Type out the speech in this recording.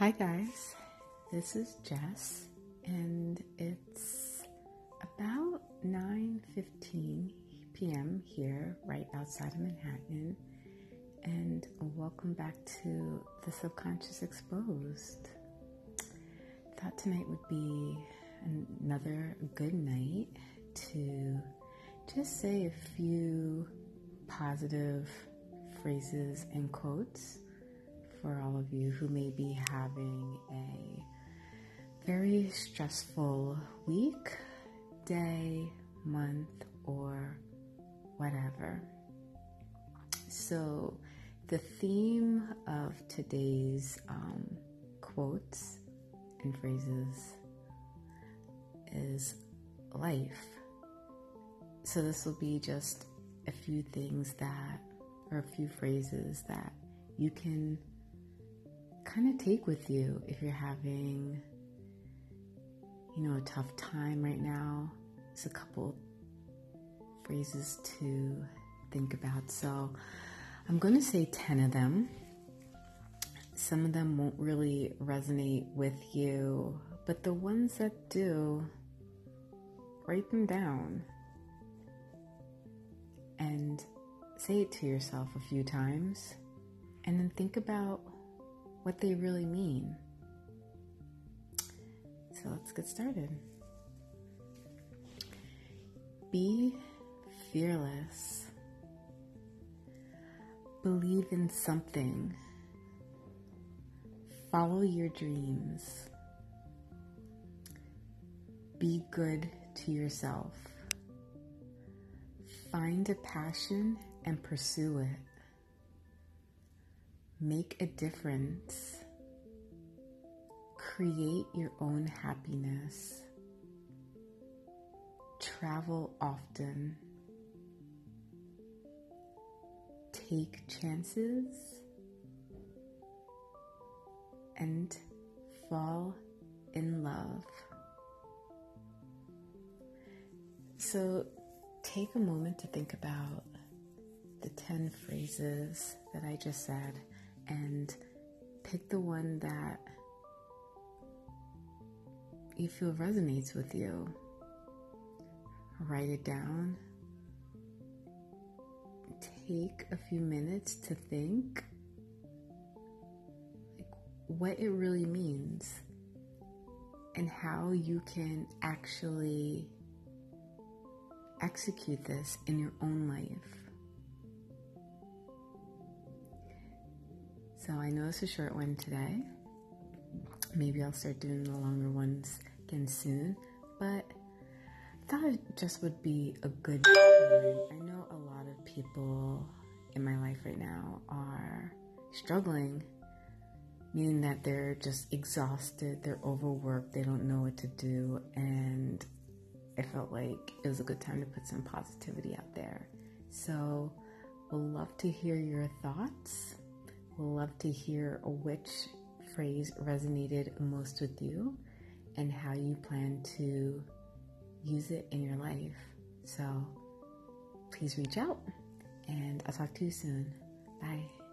Hi guys, this is Jess and it's about 9:15 p.m. here right outside of Manhattan and welcome back to the Subconscious Exposed. Thought tonight would be another good night to just say a few positive phrases and quotes for all of you who may be having a very stressful week, day, month, or whatever. So, the theme of today's um, quotes and phrases is life. So, this will be just a few things that, or a few phrases that you can kind of take with you if you're having, you know, a tough time right now. It's a couple phrases to think about. So I'm going to say 10 of them. Some of them won't really resonate with you, but the ones that do, write them down and say it to yourself a few times and then think about what they really mean. So let's get started. Be fearless. Believe in something. Follow your dreams. Be good to yourself. Find a passion and pursue it. Make a difference. Create your own happiness. Travel often. Take chances. And fall in love. So take a moment to think about the 10 phrases that I just said and pick the one that you feel resonates with you. Write it down. Take a few minutes to think what it really means and how you can actually execute this in your own life. So I know it's a short one today. Maybe I'll start doing the longer ones again soon. But I thought it just would be a good time. I know a lot of people in my life right now are struggling, meaning that they're just exhausted, they're overworked, they don't know what to do, and I felt like it was a good time to put some positivity out there. So, we'll love to hear your thoughts. Love to hear which phrase resonated most with you and how you plan to use it in your life. So please reach out and I'll talk to you soon. Bye.